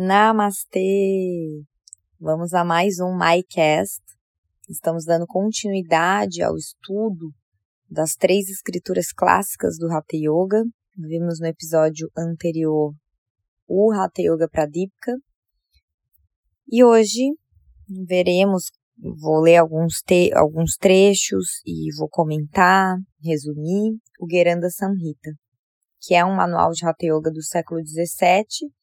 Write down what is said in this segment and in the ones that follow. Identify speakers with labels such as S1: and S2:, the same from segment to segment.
S1: Namastê! Vamos a mais um MyCast. Estamos dando continuidade ao estudo das três escrituras clássicas do Hatha Yoga. Vimos no episódio anterior o Hatha Yoga Pradipika. E hoje veremos, vou ler alguns, te, alguns trechos e vou comentar, resumir o Geranda Samhita, que é um manual de Hatha Yoga do século XVII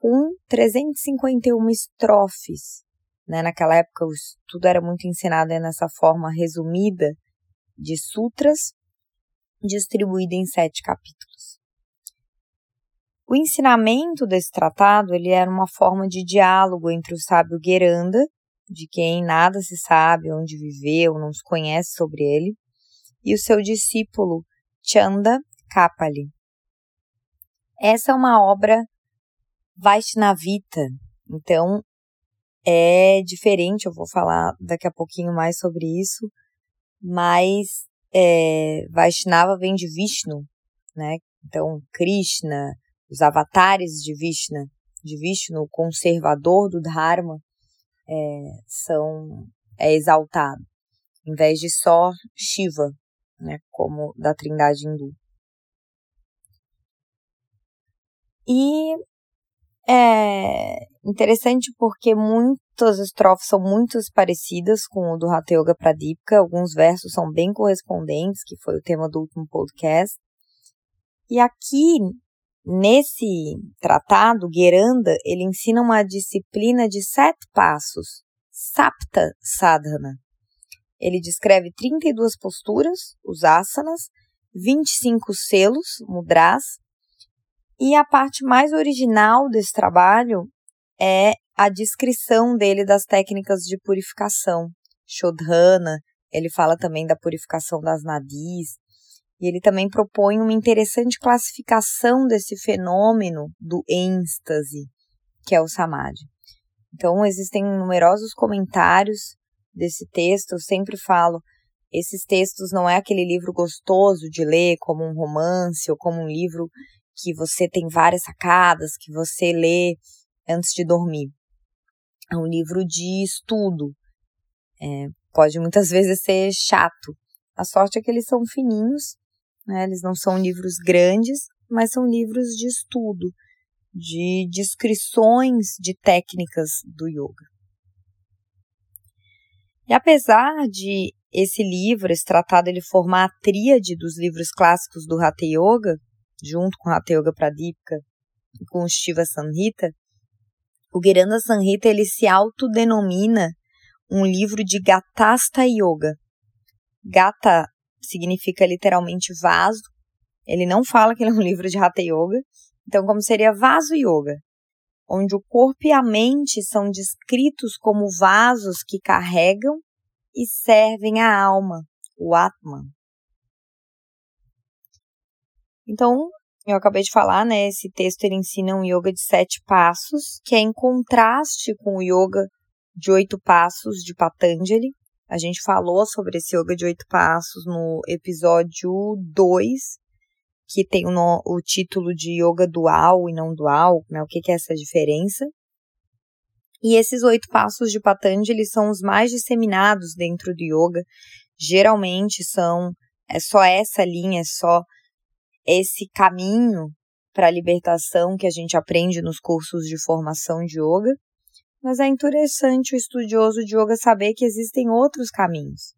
S1: com 351 estrofes. Né? Naquela época, tudo era muito ensinado nessa forma resumida de sutras, distribuída em sete capítulos. O ensinamento desse tratado ele era uma forma de diálogo entre o sábio Geranda, de quem nada se sabe, onde viveu, não se conhece sobre ele, e o seu discípulo Chanda Kapali. Essa é uma obra Vaishnavita. Então, é diferente, eu vou falar daqui a pouquinho mais sobre isso, mas é, Vaishnava vem de Vishnu, né? Então, Krishna, os avatares de Vishnu, de Vishnu, o conservador do Dharma, é, são é exaltado, em vez de só Shiva, né, como da Trindade hindu. E é interessante porque muitas estrofes são muito parecidas com o do Hatha Yoga Pradipika, alguns versos são bem correspondentes, que foi o tema do último podcast. E aqui, nesse tratado, Geranda, ele ensina uma disciplina de sete passos, Sapta Sadhana. Ele descreve 32 posturas, os asanas, 25 selos, mudras, e a parte mais original desse trabalho é a descrição dele das técnicas de purificação. Shodhana, ele fala também da purificação das nadis, e ele também propõe uma interessante classificação desse fenômeno do êxtase, que é o samadhi. Então, existem numerosos comentários desse texto, eu sempre falo, esses textos não é aquele livro gostoso de ler como um romance ou como um livro que você tem várias sacadas, que você lê antes de dormir. É um livro de estudo. É, pode muitas vezes ser chato. A sorte é que eles são fininhos, né? eles não são livros grandes, mas são livros de estudo, de descrições de técnicas do yoga. E apesar de esse livro, esse tratado, ele formar a tríade dos livros clássicos do Hatha Yoga, junto com Hatha Yoga Pradipika e com o Shiva Samhita, o Giranda Samhita ele se autodenomina um livro de Gatasta Yoga. Gata significa literalmente vaso. Ele não fala que ele é um livro de Hatha Yoga. Então, como seria vaso yoga, onde o corpo e a mente são descritos como vasos que carregam e servem a alma, o Atman. Então, eu acabei de falar, né? Esse texto ele ensina um yoga de sete passos, que é em contraste com o yoga de oito passos de Patanjali. A gente falou sobre esse yoga de oito passos no episódio 2, que tem o, o, título de yoga dual e não dual, né? O que, que é essa diferença? E esses oito passos de Patanjali são os mais disseminados dentro do yoga. Geralmente são é só essa linha, é só esse caminho para a libertação que a gente aprende nos cursos de formação de yoga, mas é interessante o estudioso de yoga saber que existem outros caminhos.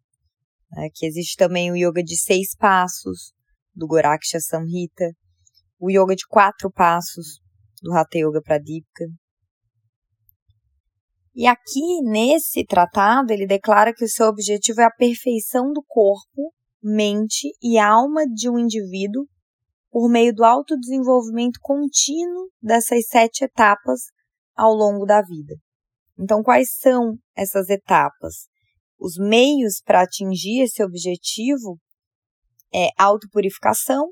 S1: Né? Que existe também o yoga de seis passos, do Goraksha Samhita, o yoga de quatro passos, do Hatha Yoga Pradipika. E aqui, nesse tratado, ele declara que o seu objetivo é a perfeição do corpo, mente e alma de um indivíduo por meio do autodesenvolvimento contínuo dessas sete etapas ao longo da vida. Então, quais são essas etapas? Os meios para atingir esse objetivo é autopurificação,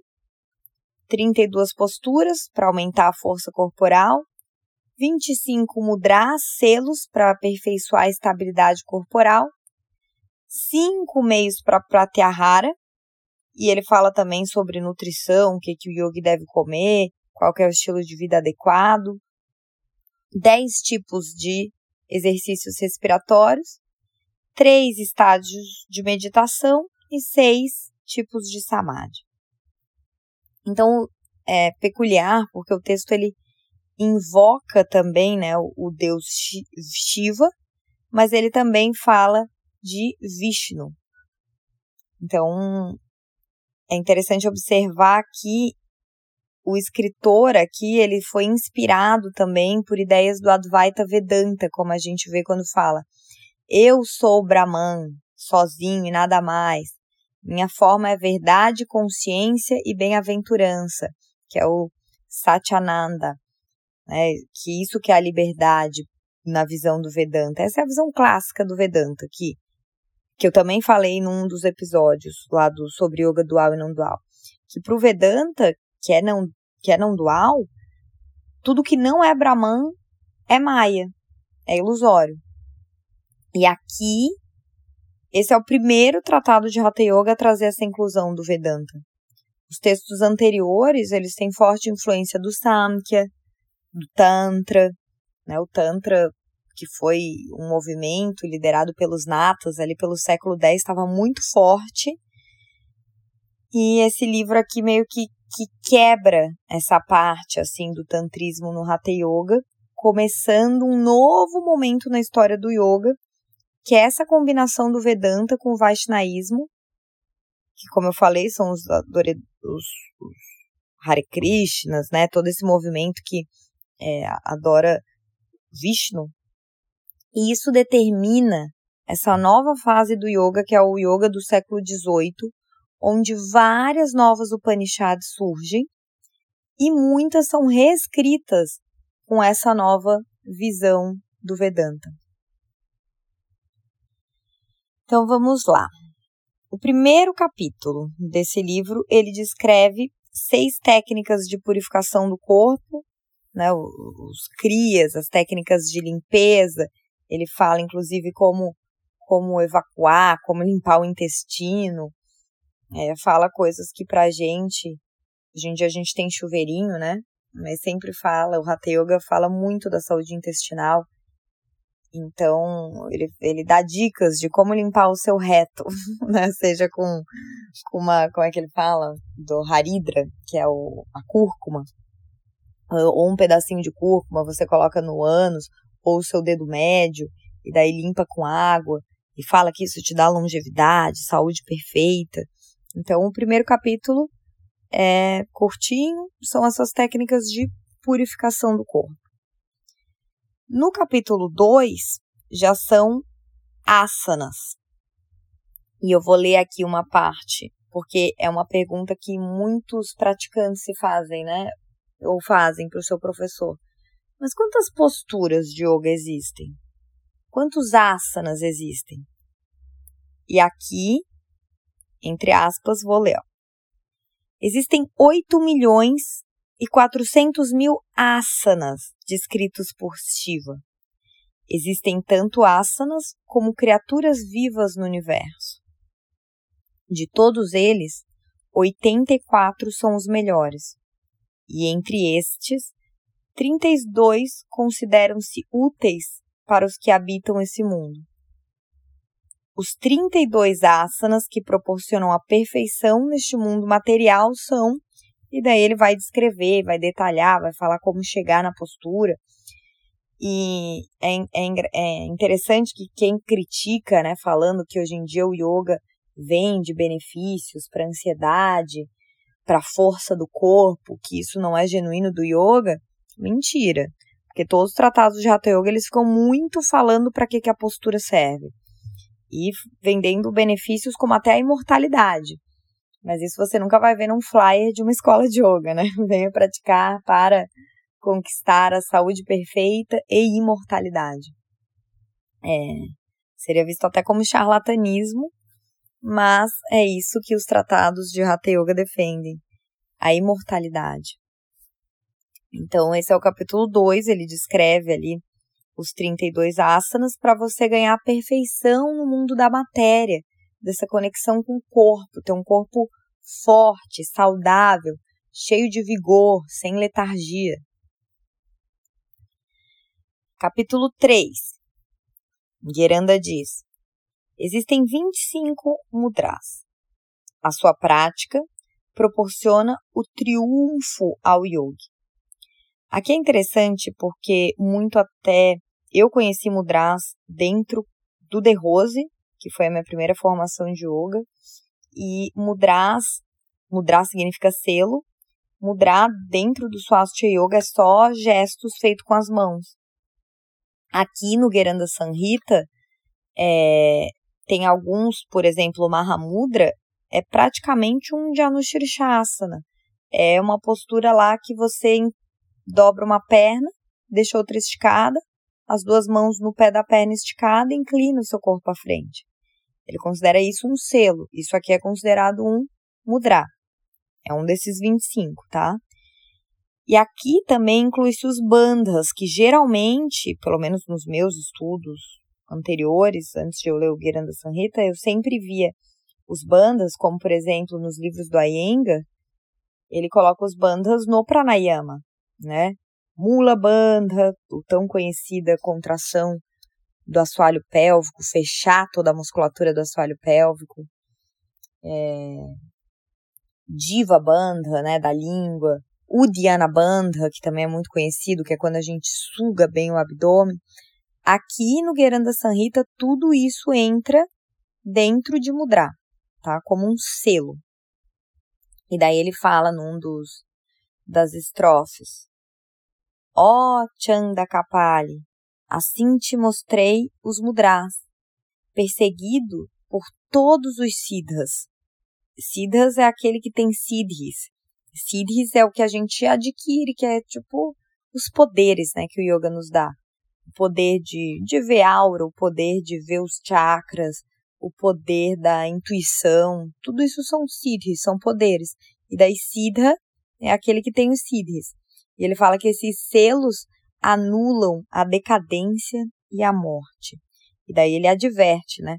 S1: 32 posturas para aumentar a força corporal, 25 mudras, selos para aperfeiçoar a estabilidade corporal, 5 meios para pratyahara, e ele fala também sobre nutrição, o que, que o yogi deve comer, qual é o estilo de vida adequado. 10 tipos de exercícios respiratórios, três estágios de meditação e seis tipos de samadhi. Então, é peculiar porque o texto ele invoca também né, o deus Shiva, mas ele também fala de Vishnu. Então, é interessante observar que o escritor aqui, ele foi inspirado também por ideias do Advaita Vedanta, como a gente vê quando fala: Eu sou Brahman, sozinho e nada mais. Minha forma é verdade, consciência e bem-aventurança, que é o Satyananda, né? que isso que é a liberdade na visão do Vedanta. Essa é a visão clássica do Vedanta, que, que eu também falei num dos episódios lá do, sobre yoga dual e não dual. Que para o Vedanta, que é não, que é não dual, tudo que não é Brahman é Maya, é ilusório. E aqui, esse é o primeiro tratado de Hatha Yoga a trazer essa inclusão do Vedanta. Os textos anteriores, eles têm forte influência do Samkhya, do Tantra, né? O Tantra, que foi um movimento liderado pelos natas ali pelo século X, estava muito forte. E esse livro aqui meio que que quebra essa parte assim do tantrismo no Hatha Yoga, começando um novo momento na história do yoga, que é essa combinação do Vedanta com o Vaishnaísmo, que como eu falei, são os, os, os Hare Krishnas, né, todo esse movimento que é, adora Vishnu. E isso determina essa nova fase do yoga, que é o yoga do século XVIII, onde várias novas Upanishads surgem e muitas são reescritas com essa nova visão do Vedanta. Então vamos lá. O primeiro capítulo desse livro, ele descreve seis técnicas de purificação do corpo, né, os crias, as técnicas de limpeza. Ele fala inclusive como como evacuar, como limpar o intestino, é, fala coisas que pra gente, hoje em dia a gente tem chuveirinho, né? Mas sempre fala, o Hatha Yoga fala muito da saúde intestinal. Então, ele, ele dá dicas de como limpar o seu reto, né? Seja com, com uma, como é que ele fala? Do haridra, que é o, a cúrcuma. Ou um pedacinho de cúrcuma, você coloca no ânus, ou o seu dedo médio, e daí limpa com água. E fala que isso te dá longevidade, saúde perfeita. Então, o primeiro capítulo é curtinho, são essas técnicas de purificação do corpo. No capítulo 2, já são asanas. E eu vou ler aqui uma parte, porque é uma pergunta que muitos praticantes se fazem, né? Ou fazem para o seu professor. Mas quantas posturas de yoga existem? Quantos asanas existem? E aqui entre aspas, vou ler. Existem 8 milhões e 400 mil asanas descritos por Shiva. Existem tanto asanas como criaturas vivas no universo. De todos eles, 84 são os melhores, e entre estes, 32 consideram-se úteis para os que habitam esse mundo os 32 asanas que proporcionam a perfeição neste mundo material são, e daí ele vai descrever, vai detalhar, vai falar como chegar na postura. E é, é, é interessante que quem critica, né, falando que hoje em dia o yoga vende benefícios para ansiedade, para força do corpo, que isso não é genuíno do yoga, mentira. Porque todos os tratados de Hatha Yoga eles ficam muito falando para que, que a postura serve e vendendo benefícios como até a imortalidade. Mas isso você nunca vai ver num flyer de uma escola de yoga, né? Venha praticar para conquistar a saúde perfeita e imortalidade. É, seria visto até como charlatanismo, mas é isso que os tratados de Hatha Yoga defendem, a imortalidade. Então, esse é o capítulo 2, ele descreve ali os 32 asanas para você ganhar perfeição no mundo da matéria, dessa conexão com o corpo, ter um corpo forte, saudável, cheio de vigor, sem letargia. Capítulo 3. Geranda diz: Existem 25 mudras. A sua prática proporciona o triunfo ao yogi. Aqui é interessante porque muito até eu conheci mudras dentro do The Rose, que foi a minha primeira formação de yoga, e mudras, mudra significa selo, mudra dentro do Swastika Yoga é só gestos feitos com as mãos. Aqui no Geranda Sanhita, é, tem alguns, por exemplo, o Mahamudra é praticamente um Janushirshasana. É uma postura lá que você dobra uma perna, deixa outra esticada, as duas mãos no pé da perna esticada inclina o seu corpo à frente. Ele considera isso um selo. Isso aqui é considerado um mudra. É um desses 25, tá? E aqui também inclui-se os bandhas, que geralmente, pelo menos nos meus estudos anteriores, antes de eu ler o Giranda Sanhita, eu sempre via os bandhas, como por exemplo nos livros do Iyengar, ele coloca os bandhas no pranayama, né? Mula bandha, o tão conhecida contração do assoalho pélvico, fechar toda a musculatura do assoalho pélvico. É, Diva bandha, né, da língua. Uddiyana bandha, que também é muito conhecido, que é quando a gente suga bem o abdômen. Aqui no Geranda Sanhita, tudo isso entra dentro de mudra, tá? Como um selo. E daí ele fala num dos das estrofes. Ó oh, Chandakapali, assim te mostrei os mudras, perseguido por todos os siddhas. Siddhas é aquele que tem siddhis. Siddhis é o que a gente adquire, que é tipo os poderes, né, que o yoga nos dá. O poder de, de ver aura, o poder de ver os chakras, o poder da intuição, tudo isso são siddhis, são poderes. E daí siddha é aquele que tem os siddhis. E ele fala que esses selos anulam a decadência e a morte. E daí ele adverte, né?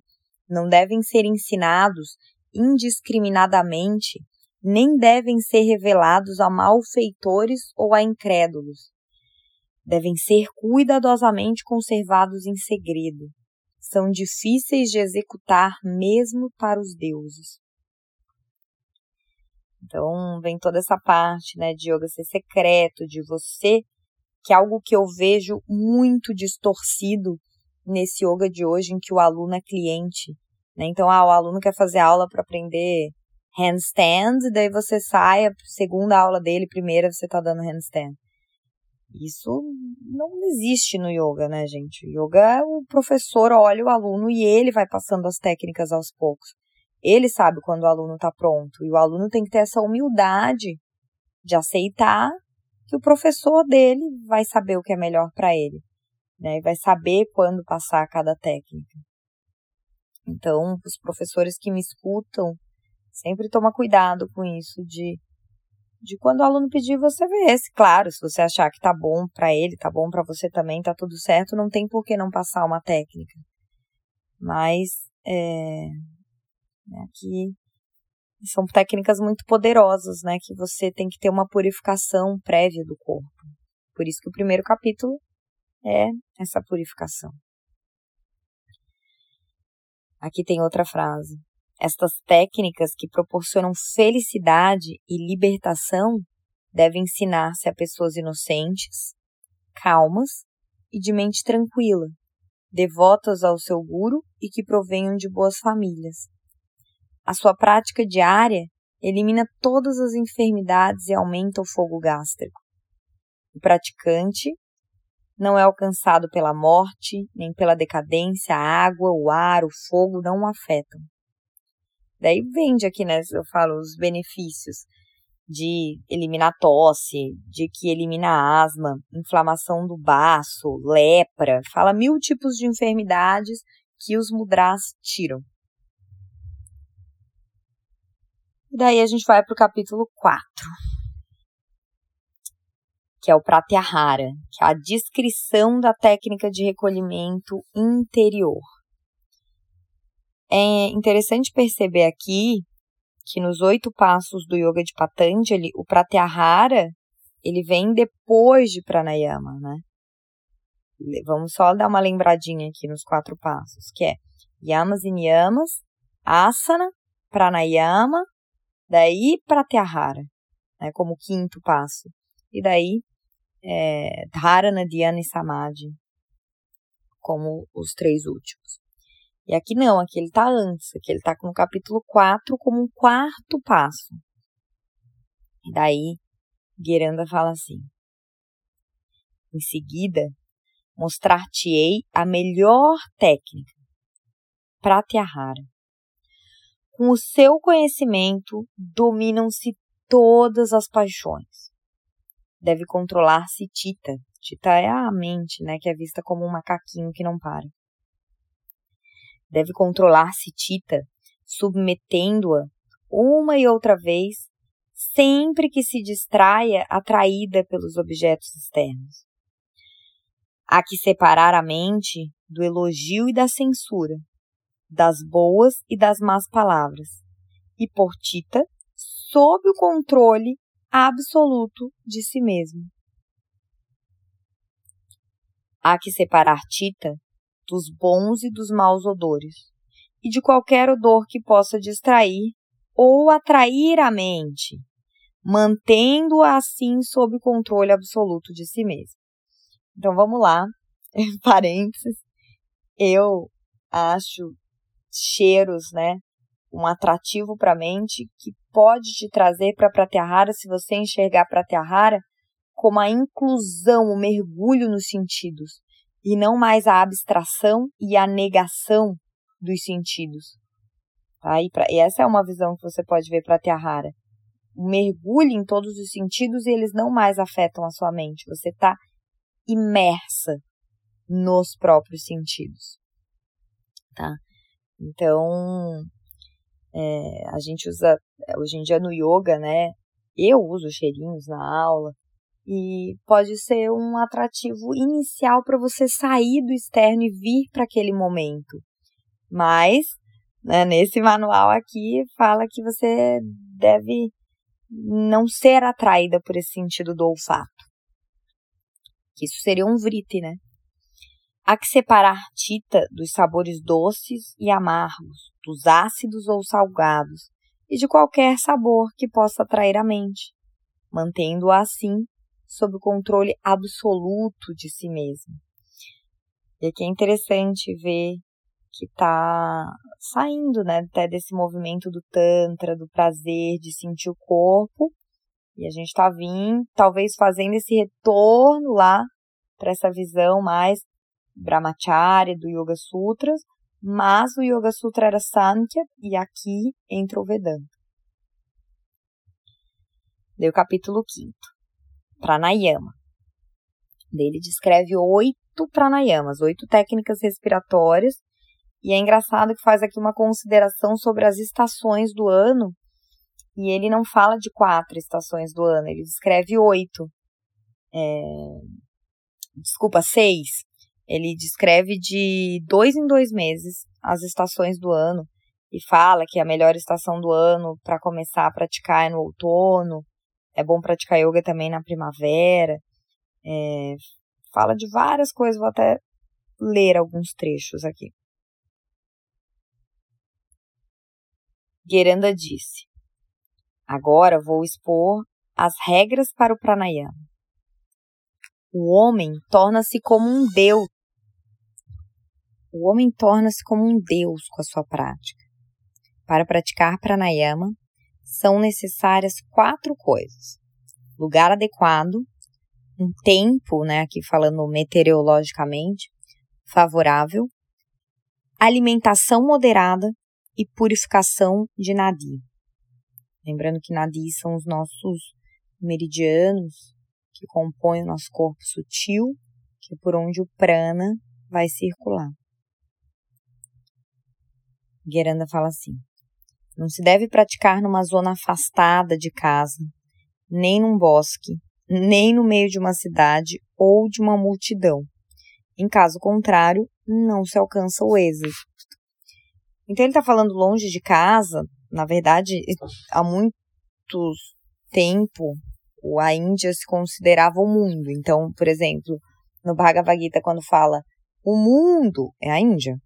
S1: Não devem ser ensinados indiscriminadamente, nem devem ser revelados a malfeitores ou a incrédulos. Devem ser cuidadosamente conservados em segredo. São difíceis de executar mesmo para os deuses. Então, vem toda essa parte, né, de yoga ser secreto, de você, que é algo que eu vejo muito distorcido nesse yoga de hoje, em que o aluno é cliente. Né? Então, ah, o aluno quer fazer aula para aprender handstand, daí você sai, a segunda aula dele, primeira, você está dando handstand. Isso não existe no yoga, né, gente? O yoga, o professor olha o aluno e ele vai passando as técnicas aos poucos. Ele sabe quando o aluno está pronto. E o aluno tem que ter essa humildade de aceitar que o professor dele vai saber o que é melhor para ele. Né? E vai saber quando passar cada técnica. Então, os professores que me escutam, sempre toma cuidado com isso de de quando o aluno pedir você vê. Se, claro, se você achar que tá bom para ele, tá bom para você também, tá tudo certo, não tem por que não passar uma técnica. Mas é, aqui são técnicas muito poderosas, né, que você tem que ter uma purificação prévia do corpo. Por isso que o primeiro capítulo é essa purificação. Aqui tem outra frase. Estas técnicas que proporcionam felicidade e libertação devem ensinar-se a pessoas inocentes, calmas e de mente tranquila, devotas ao seu guru e que provenham de boas famílias. A sua prática diária elimina todas as enfermidades e aumenta o fogo gástrico. O praticante não é alcançado pela morte, nem pela decadência, a água, o ar, o fogo não o afetam. Daí vende aqui, né, eu falo, os benefícios de eliminar tosse, de que elimina asma, inflamação do baço, lepra, fala mil tipos de enfermidades que os mudras tiram. Daí a gente vai para o capítulo 4 que é o Pratyahara, que é a descrição da técnica de recolhimento interior. É interessante perceber aqui que nos oito passos do Yoga de Patanjali, o Pratyahara, ele vem depois de Pranayama, né? vamos só dar uma lembradinha aqui nos quatro passos, que é yamas e niyamas, asana, pranayama, daí pratyahara, né, como quinto passo. E daí é, dharana, dhyana e samadhi, como os três últimos. E aqui não, aqui ele está antes, aqui ele está no capítulo 4 como um quarto passo. E daí, Gueranda fala assim: Em seguida, mostrar-te-ei a melhor técnica, pratyahara. Com o seu conhecimento, dominam-se todas as paixões. Deve controlar-se Tita. Tita é a mente, né, que é vista como um macaquinho que não para. Deve controlar-se Tita, submetendo-a uma e outra vez, sempre que se distraia atraída pelos objetos externos. Há que separar a mente do elogio e da censura, das boas e das más palavras, e por Tita, sob o controle absoluto de si mesmo. Há que separar Tita dos bons e dos maus odores, e de qualquer odor que possa distrair ou atrair a mente, mantendo-a assim sob controle absoluto de si mesmo. Então vamos lá, parênteses. Eu acho cheiros, né, um atrativo para a mente que pode te trazer para a Pratyahara se você enxergar a Pratyahara como a inclusão, o mergulho nos sentidos e não mais a abstração e a negação dos sentidos. Tá? E, pra, e essa é uma visão que você pode ver para Pratyahara. Um mergulho em todos os sentidos e eles não mais afetam a sua mente. Você está imersa nos próprios sentidos. Tá? Então, é, a gente usa, hoje em dia no yoga, né? Eu uso cheirinhos na aula e pode ser um atrativo inicial para você sair do externo e vir para aquele momento. Mas, né, nesse manual aqui, fala que você deve não ser atraída por esse sentido do olfato. Que isso seria um vrite, né? Há que separar tita dos sabores doces e amargos, dos ácidos ou salgados, e de qualquer sabor que possa atrair a mente, mantendo-a assim sob o controle absoluto de si mesmo. E aqui é interessante ver que está saindo, né, até desse movimento do tantra, do prazer de sentir o corpo, e a gente está vindo, talvez fazendo esse retorno lá para essa visão mais brahmacharya do Yoga Sutras, mas o Yoga Sutra era Sankhya e aqui entra o Vedanta. Deu capítulo 5 pranayama. Ele descreve oito pranayamas, oito técnicas respiratórias, e é engraçado que faz aqui uma consideração sobre as estações do ano, e ele não fala de quatro estações do ano, ele descreve oito. É, desculpa, seis. Ele descreve de dois em dois meses as estações do ano e fala que a melhor estação do ano para começar a praticar é no outono, é bom praticar yoga também na primavera. É, fala de várias coisas, vou até ler alguns trechos aqui. Gueranda disse: Agora vou expor as regras para o pranayama. O homem torna-se como um deus. O homem torna-se como um deus com a sua prática. Para praticar pranayama, são necessárias quatro coisas: lugar adequado, um tempo, né, aqui falando meteorologicamente, favorável, alimentação moderada e purificação de nadi. Lembrando que nadi são os nossos meridianos que compõem o nosso corpo sutil, que é por onde o prana vai circular. Gueranda fala assim: não se deve praticar numa zona afastada de casa, nem num bosque, nem no meio de uma cidade ou de uma multidão. Em caso contrário, não se alcança o êxito. Então ele está falando longe de casa. Na verdade, há muito tempo a Índia se considerava o mundo. Então, por exemplo, no Bhagavad Gita quando fala o mundo é a Índia.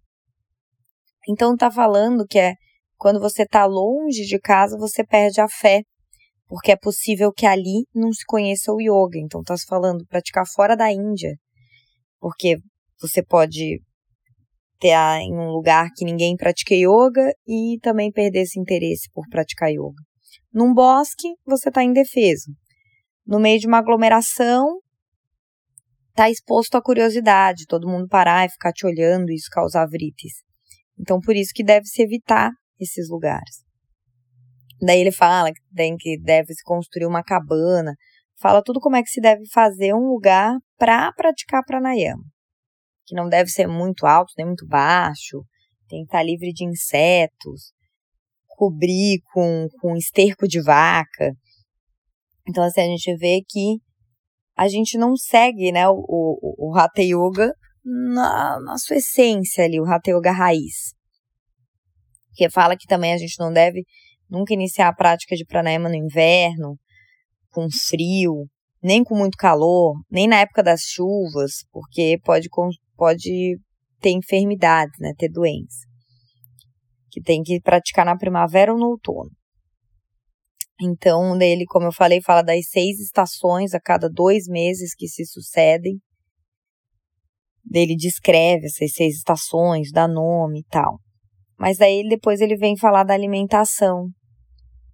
S1: Então tá falando que é quando você está longe de casa, você perde a fé, porque é possível que ali não se conheça o yoga. Então se falando praticar fora da Índia, porque você pode ter em um lugar que ninguém pratica yoga e também perder esse interesse por praticar yoga. Num bosque, você está indefeso. No meio de uma aglomeração, está exposto à curiosidade, todo mundo parar e ficar te olhando e isso causar vrites. Então, por isso que deve se evitar esses lugares. Daí ele fala que tem que deve se construir uma cabana, fala tudo como é que se deve fazer um lugar para praticar pranayama, que não deve ser muito alto nem muito baixo, tem que estar livre de insetos, cobrir com, com esterco de vaca. Então assim a gente vê que a gente não segue, né, o, o, o Hatha Yoga na, na sua essência ali, o Hatha Yoga raiz que fala que também a gente não deve nunca iniciar a prática de pranayama no inverno, com frio, nem com muito calor, nem na época das chuvas, porque pode, pode ter enfermidades, né, ter doença. Que tem que praticar na primavera ou no outono. Então, dele, como eu falei, fala das seis estações a cada dois meses que se sucedem. Dele descreve essas seis estações, dá nome e tal. Mas daí depois ele vem falar da alimentação.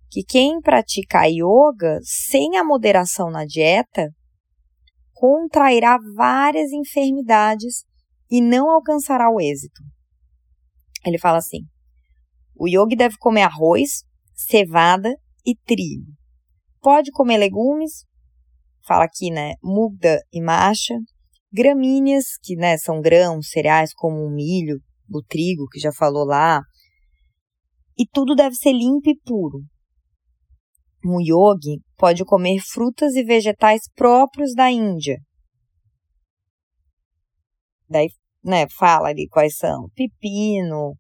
S1: Que quem pratica yoga sem a moderação na dieta contrairá várias enfermidades e não alcançará o êxito. Ele fala assim: o yogi deve comer arroz, cevada e trigo. Pode comer legumes, fala aqui, né, mugda e macha, gramíneas, que né, são grãos, cereais como o milho, o trigo, que já falou lá. E tudo deve ser limpo e puro. Um yogi pode comer frutas e vegetais próprios da Índia. Daí, né, fala ali quais são: pepino,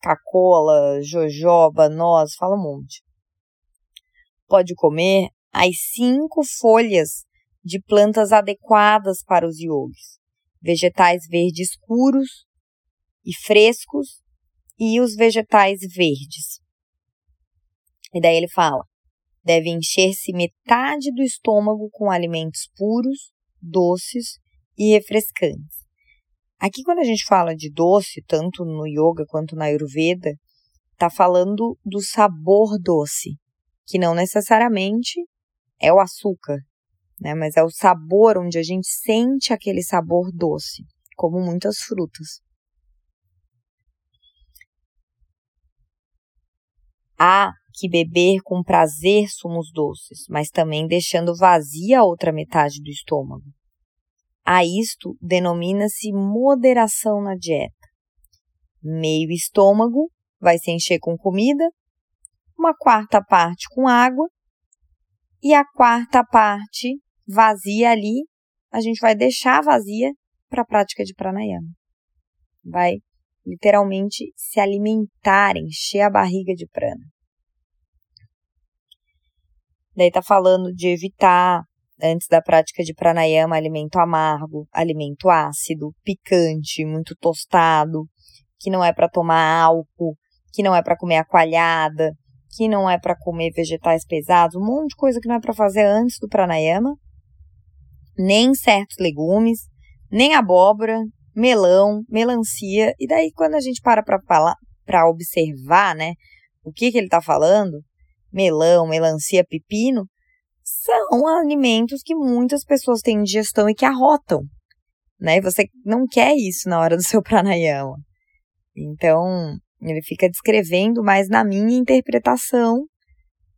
S1: cacola, jojoba, noz, fala um monte. Pode comer as cinco folhas de plantas adequadas para os yogis, vegetais verdes escuros, e frescos e os vegetais verdes. E daí ele fala: deve encher-se metade do estômago com alimentos puros, doces e refrescantes. Aqui, quando a gente fala de doce, tanto no yoga quanto na Ayurveda, está falando do sabor doce, que não necessariamente é o açúcar, né? Mas é o sabor onde a gente sente aquele sabor doce, como muitas frutas. Há que beber com prazer sumos doces, mas também deixando vazia a outra metade do estômago. A isto denomina-se moderação na dieta. Meio estômago vai se encher com comida, uma quarta parte com água e a quarta parte vazia ali, a gente vai deixar vazia para a prática de pranayama. Vai literalmente se alimentar, encher a barriga de prana. Daí tá falando de evitar, antes da prática de pranayama, alimento amargo, alimento ácido, picante, muito tostado, que não é para tomar álcool, que não é para comer aqualhada, que não é para comer vegetais pesados, um monte de coisa que não é para fazer antes do pranayama, nem certos legumes, nem abóbora, melão, melancia. E daí, quando a gente para para observar, né, o que, que ele está falando, melão, melancia, pepino, são alimentos que muitas pessoas têm digestão e que arrotam, né? Você não quer isso na hora do seu pranayama. Então, ele fica descrevendo, mas na minha interpretação,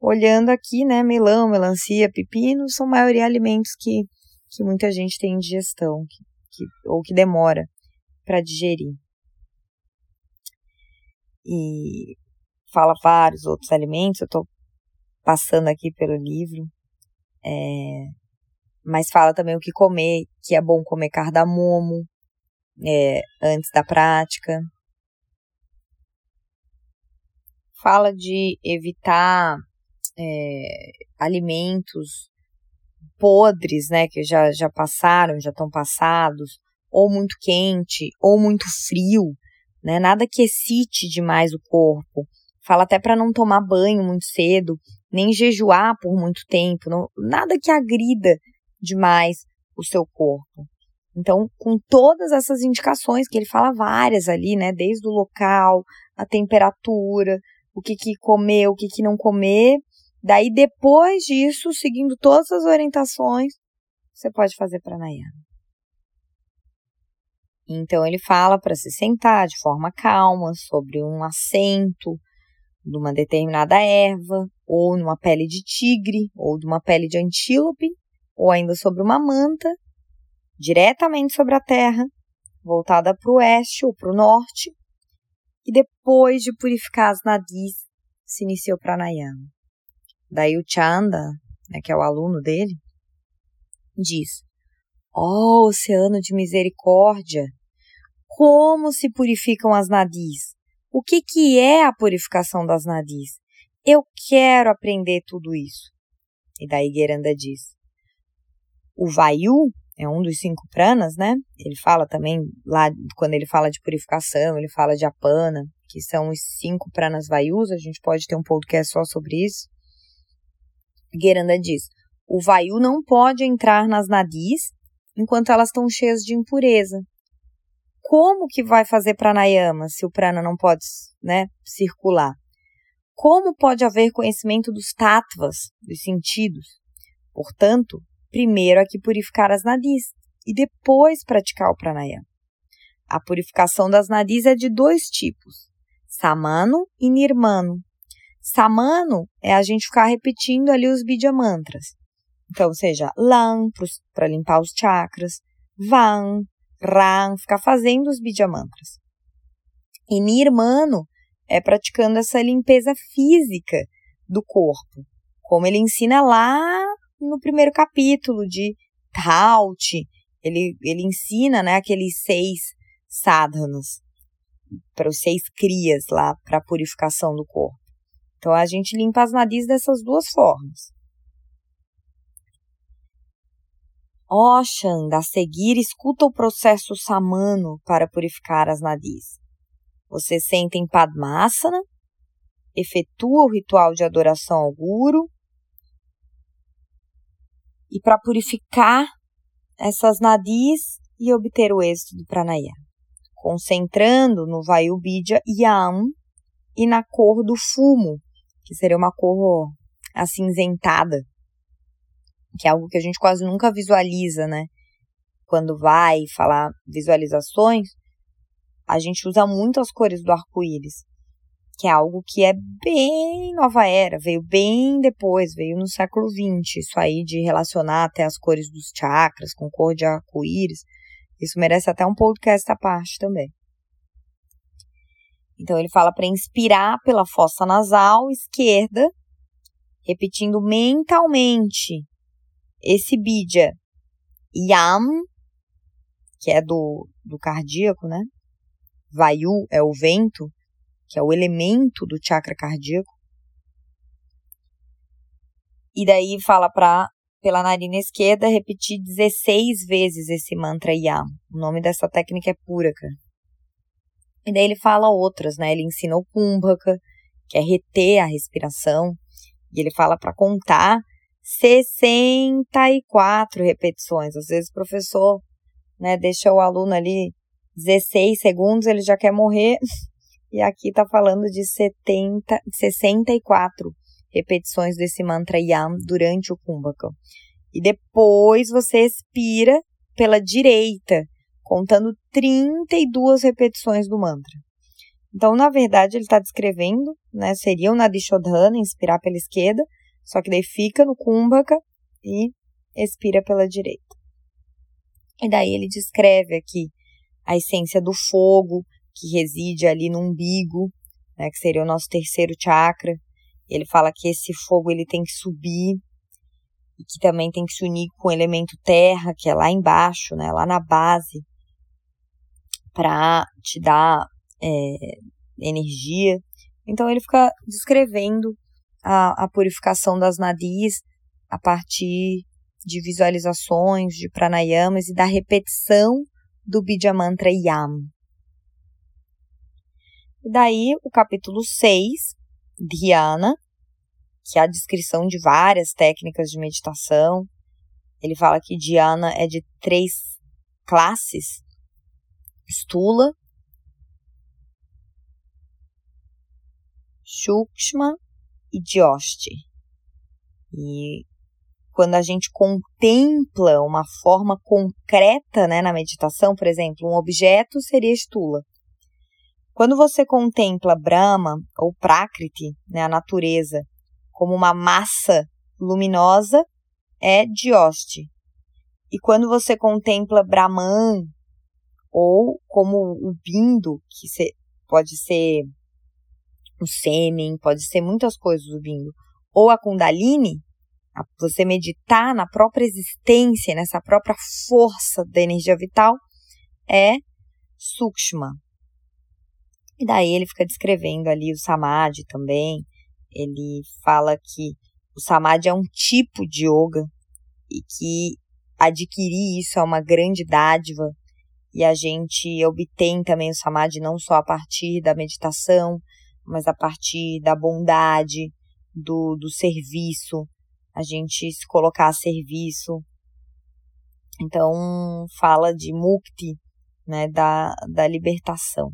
S1: olhando aqui, né, melão, melancia, pepino, são maioria alimentos que, que muita gente tem digestão, que, que, ou que demora para digerir. E fala vários outros alimentos, eu estou passando aqui pelo livro. É, mas fala também o que comer, que é bom comer cardamomo é, antes da prática. Fala de evitar é, alimentos podres, né, que já, já passaram, já estão passados, ou muito quente, ou muito frio, né, nada que excite demais o corpo. Fala até para não tomar banho muito cedo, nem jejuar por muito tempo, não, nada que agrida demais o seu corpo. Então, com todas essas indicações, que ele fala várias ali, né, desde o local, a temperatura, o que, que comer, o que, que não comer, daí depois disso, seguindo todas as orientações, você pode fazer pranayama. Então ele fala para se sentar de forma calma sobre um assento de uma determinada erva, ou numa pele de tigre, ou de uma pele de antílope, ou ainda sobre uma manta, diretamente sobre a terra, voltada para o oeste ou para o norte, e depois de purificar as nadis, se inicia o pranayama. Daí o Chanda, né, que é o aluno dele, diz: Ó oh, oceano de misericórdia, como se purificam as nadis? O que, que é a purificação das nadis? Eu quero aprender tudo isso. E daí Geranda diz: o Vayu é um dos cinco pranas, né? Ele fala também, lá quando ele fala de purificação, ele fala de apana, que são os cinco pranas Vayus, a gente pode ter um podcast só sobre isso. Geranda diz: o Vayu não pode entrar nas nadis enquanto elas estão cheias de impureza. Como que vai fazer pranayama se o prana não pode, né, circular? Como pode haver conhecimento dos tattvas, dos sentidos? Portanto, primeiro aqui purificar as nadis e depois praticar o pranayama. A purificação das nadis é de dois tipos, samano e nirmano. Samano é a gente ficar repetindo ali os bidya mantras. Então, seja lam para limpar os chakras, van, ram, ficar fazendo os bidya mantras. E nirmano é praticando essa limpeza física do corpo, como ele ensina lá no primeiro capítulo de Taut, ele, ele ensina né, aqueles seis sadhanas, para os seis crias lá, para a purificação do corpo. Então a gente limpa as nadis dessas duas formas. Ó Xanda, a seguir escuta o processo samano para purificar as nadis. Você senta em Padmasana, efetua o ritual de adoração ao Guru, e para purificar essas nadis e obter o êxito do pranayama, concentrando no Vayubidya Yam e na cor do fumo, que seria uma cor acinzentada, que é algo que a gente quase nunca visualiza, né? Quando vai falar visualizações, a gente usa muito as cores do arco-íris, que é algo que é bem nova era, veio bem depois, veio no século XX, isso aí de relacionar até as cores dos chakras com cor de arco-íris. Isso merece até um podcast à parte também. Então ele fala para inspirar pela fossa nasal esquerda, repetindo mentalmente esse bidya yam, que é do, do cardíaco, né? Vayu é o vento, que é o elemento do chakra cardíaco. E daí fala para pela narina esquerda repetir 16 vezes esse mantra Yam. O nome dessa técnica é Puraka. E daí ele fala outras, né? Ele ensina o Kumbhaka, que é reter a respiração. E ele fala para contar 64 repetições. Às vezes o professor, né, deixa o aluno ali 16 segundos, ele já quer morrer. E aqui está falando de 70, 64 repetições desse mantra Yam durante o Kumbhaka. E depois você expira pela direita, contando 32 repetições do mantra. Então, na verdade, ele está descrevendo, né, seria o Nadishodhana, inspirar pela esquerda, só que daí fica no Kumbhaka e expira pela direita. E daí ele descreve aqui a essência do fogo que reside ali no umbigo, né, que seria o nosso terceiro chakra. Ele fala que esse fogo ele tem que subir e que também tem que se unir com o elemento terra, que é lá embaixo, né, lá na base, para te dar é, energia. Então ele fica descrevendo a, a purificação das nadis a partir de visualizações, de pranayamas e da repetição do Bija Mantra Yam. E daí, o capítulo 6, Dhyana, que é a descrição de várias técnicas de meditação. Ele fala que Dhyana é de três classes: Stula, Shukshma e Dyosti. E quando a gente contempla uma forma concreta né, na meditação, por exemplo, um objeto seria Stula. Quando você contempla Brahma ou Prakriti, né, a natureza, como uma massa luminosa, é Dioste. E quando você contempla Brahman, ou como o bindo, que pode ser o sêmen, pode ser muitas coisas o bindo, ou a Kundalini, você meditar na própria existência, nessa própria força da energia vital, é Sukshma, e daí ele fica descrevendo ali o samadhi também. Ele fala que o samadhi é um tipo de yoga e que adquirir isso é uma grande dádiva e a gente obtém também o samadhi não só a partir da meditação, mas a partir da bondade, do, do serviço, a gente se colocar a serviço. Então, fala de mukti, né, da, da libertação.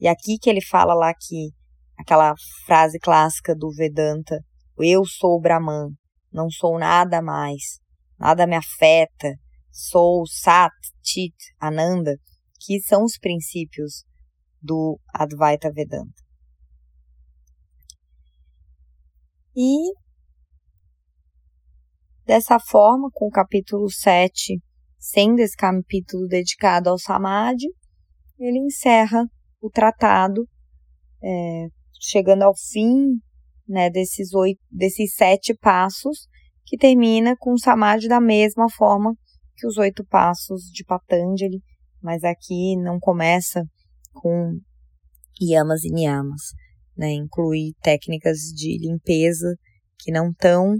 S1: E aqui que ele fala lá que aquela frase clássica do Vedanta, eu sou o Brahman, não sou nada mais, nada me afeta, sou Sat, Chit, Ananda, que são os princípios do Advaita Vedanta. E dessa forma, com o capítulo 7, sendo esse capítulo dedicado ao Samadhi, ele encerra o tratado, é, chegando ao fim né, desses, oito, desses sete passos, que termina com o Samadhi da mesma forma que os oito passos de Patanjali, mas aqui não começa com yamas e niyamas, né, inclui técnicas de limpeza que não estão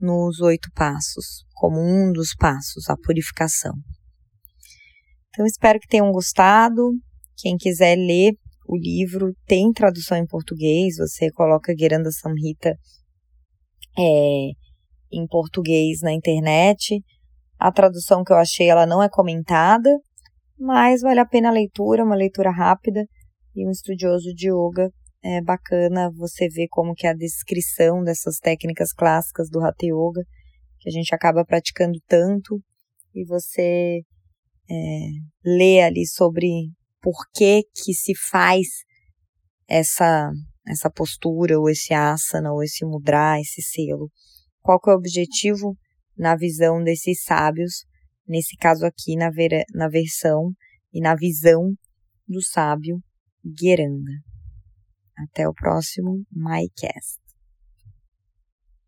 S1: nos oito passos, como um dos passos, a purificação. Então, espero que tenham gostado. Quem quiser ler o livro, tem tradução em português, você coloca Gueranda Samhita é, em português na internet. A tradução que eu achei, ela não é comentada, mas vale a pena a leitura, uma leitura rápida. E um estudioso de yoga é bacana você ver como que é a descrição dessas técnicas clássicas do Hatha Yoga, que a gente acaba praticando tanto, e você é, lê ali sobre por que que se faz essa essa postura ou esse asana ou esse mudra, esse selo. Qual que é o objetivo na visão desses sábios, nesse caso aqui na, ver, na versão e na visão do sábio Geranga. Até o próximo MyCast.